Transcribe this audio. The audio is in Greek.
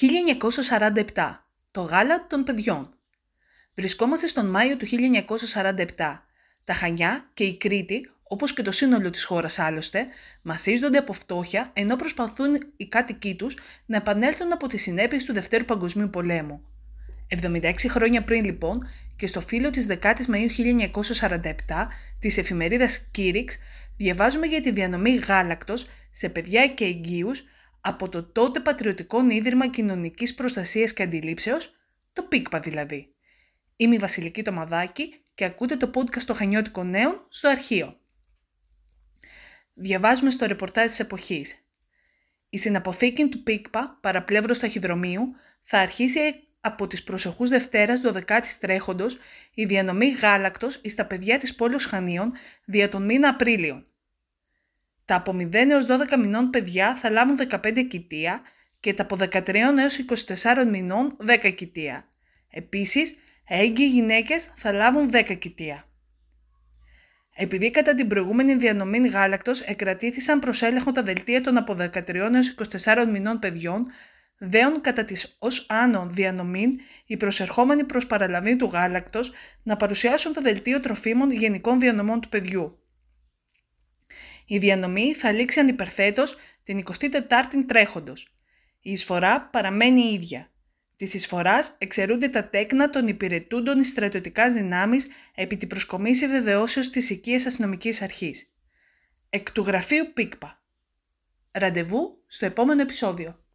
1947. Το γάλα των παιδιών. Βρισκόμαστε στον Μάιο του 1947. Τα Χανιά και η Κρήτη, όπως και το σύνολο της χώρας άλλωστε, μασίζονται από φτώχεια ενώ προσπαθούν οι κάτοικοί τους να επανέλθουν από τις συνέπειες του Δευτέρου Παγκοσμίου Πολέμου. 76 χρόνια πριν λοιπόν και στο φύλλο της 10ης Μαΐου 1947 της εφημερίδας Κήριξ διαβάζουμε για τη διανομή γάλακτος σε παιδιά και εγγύους από το τότε Πατριωτικό Ίδρυμα Κοινωνικής Προστασίας και Αντιλήψεως, το ΠΙΚΠΑ δηλαδή. Είμαι η Βασιλική Τομαδάκη και ακούτε το podcast των Χανιώτικων Νέων στο αρχείο. Διαβάζουμε στο ρεπορτάζ της εποχής. Η συναποθήκη του ΠΙΚΠΑ, παραπλεύρος ταχυδρομείου, θα αρχίσει από τις προσεχούς Δευτέρας 12ης τρέχοντος η διανομή γάλακτος εις τα παιδιά της πόλης Χανίων δια τον μήνα Απρίλιο. Τα από 0 έως 12 μηνών παιδιά θα λάβουν 15 κοιτία και τα από 13 έως 24 μηνών 10 κοιτία. Επίσης, έγκυοι γυναίκες θα λάβουν 10 κοιτία. Επειδή κατά την προηγούμενη διανομή γάλακτος εκρατήθησαν προς έλεγχο τα δελτία των από 13 έως 24 μηνών παιδιών, δέον κατά τις ως άνω διανομήν οι προσερχόμενοι προς παραλαβή του γάλακτος να παρουσιάσουν το δελτίο τροφίμων γενικών διανομών του παιδιού. Η διανομή θα λήξει ανυπερθέτως την 24η τρέχοντος. Η εισφορά παραμένει η ίδια. Της εισφοράς εξαιρούνται τα τέκνα των υπηρετούντων στρατιωτικά δυνάμεις επί την προσκομίση βεβαιώσεως της οικίας αστυνομικής αρχής. Εκ του γραφείου Πίκπα. Ραντεβού στο επόμενο επεισόδιο.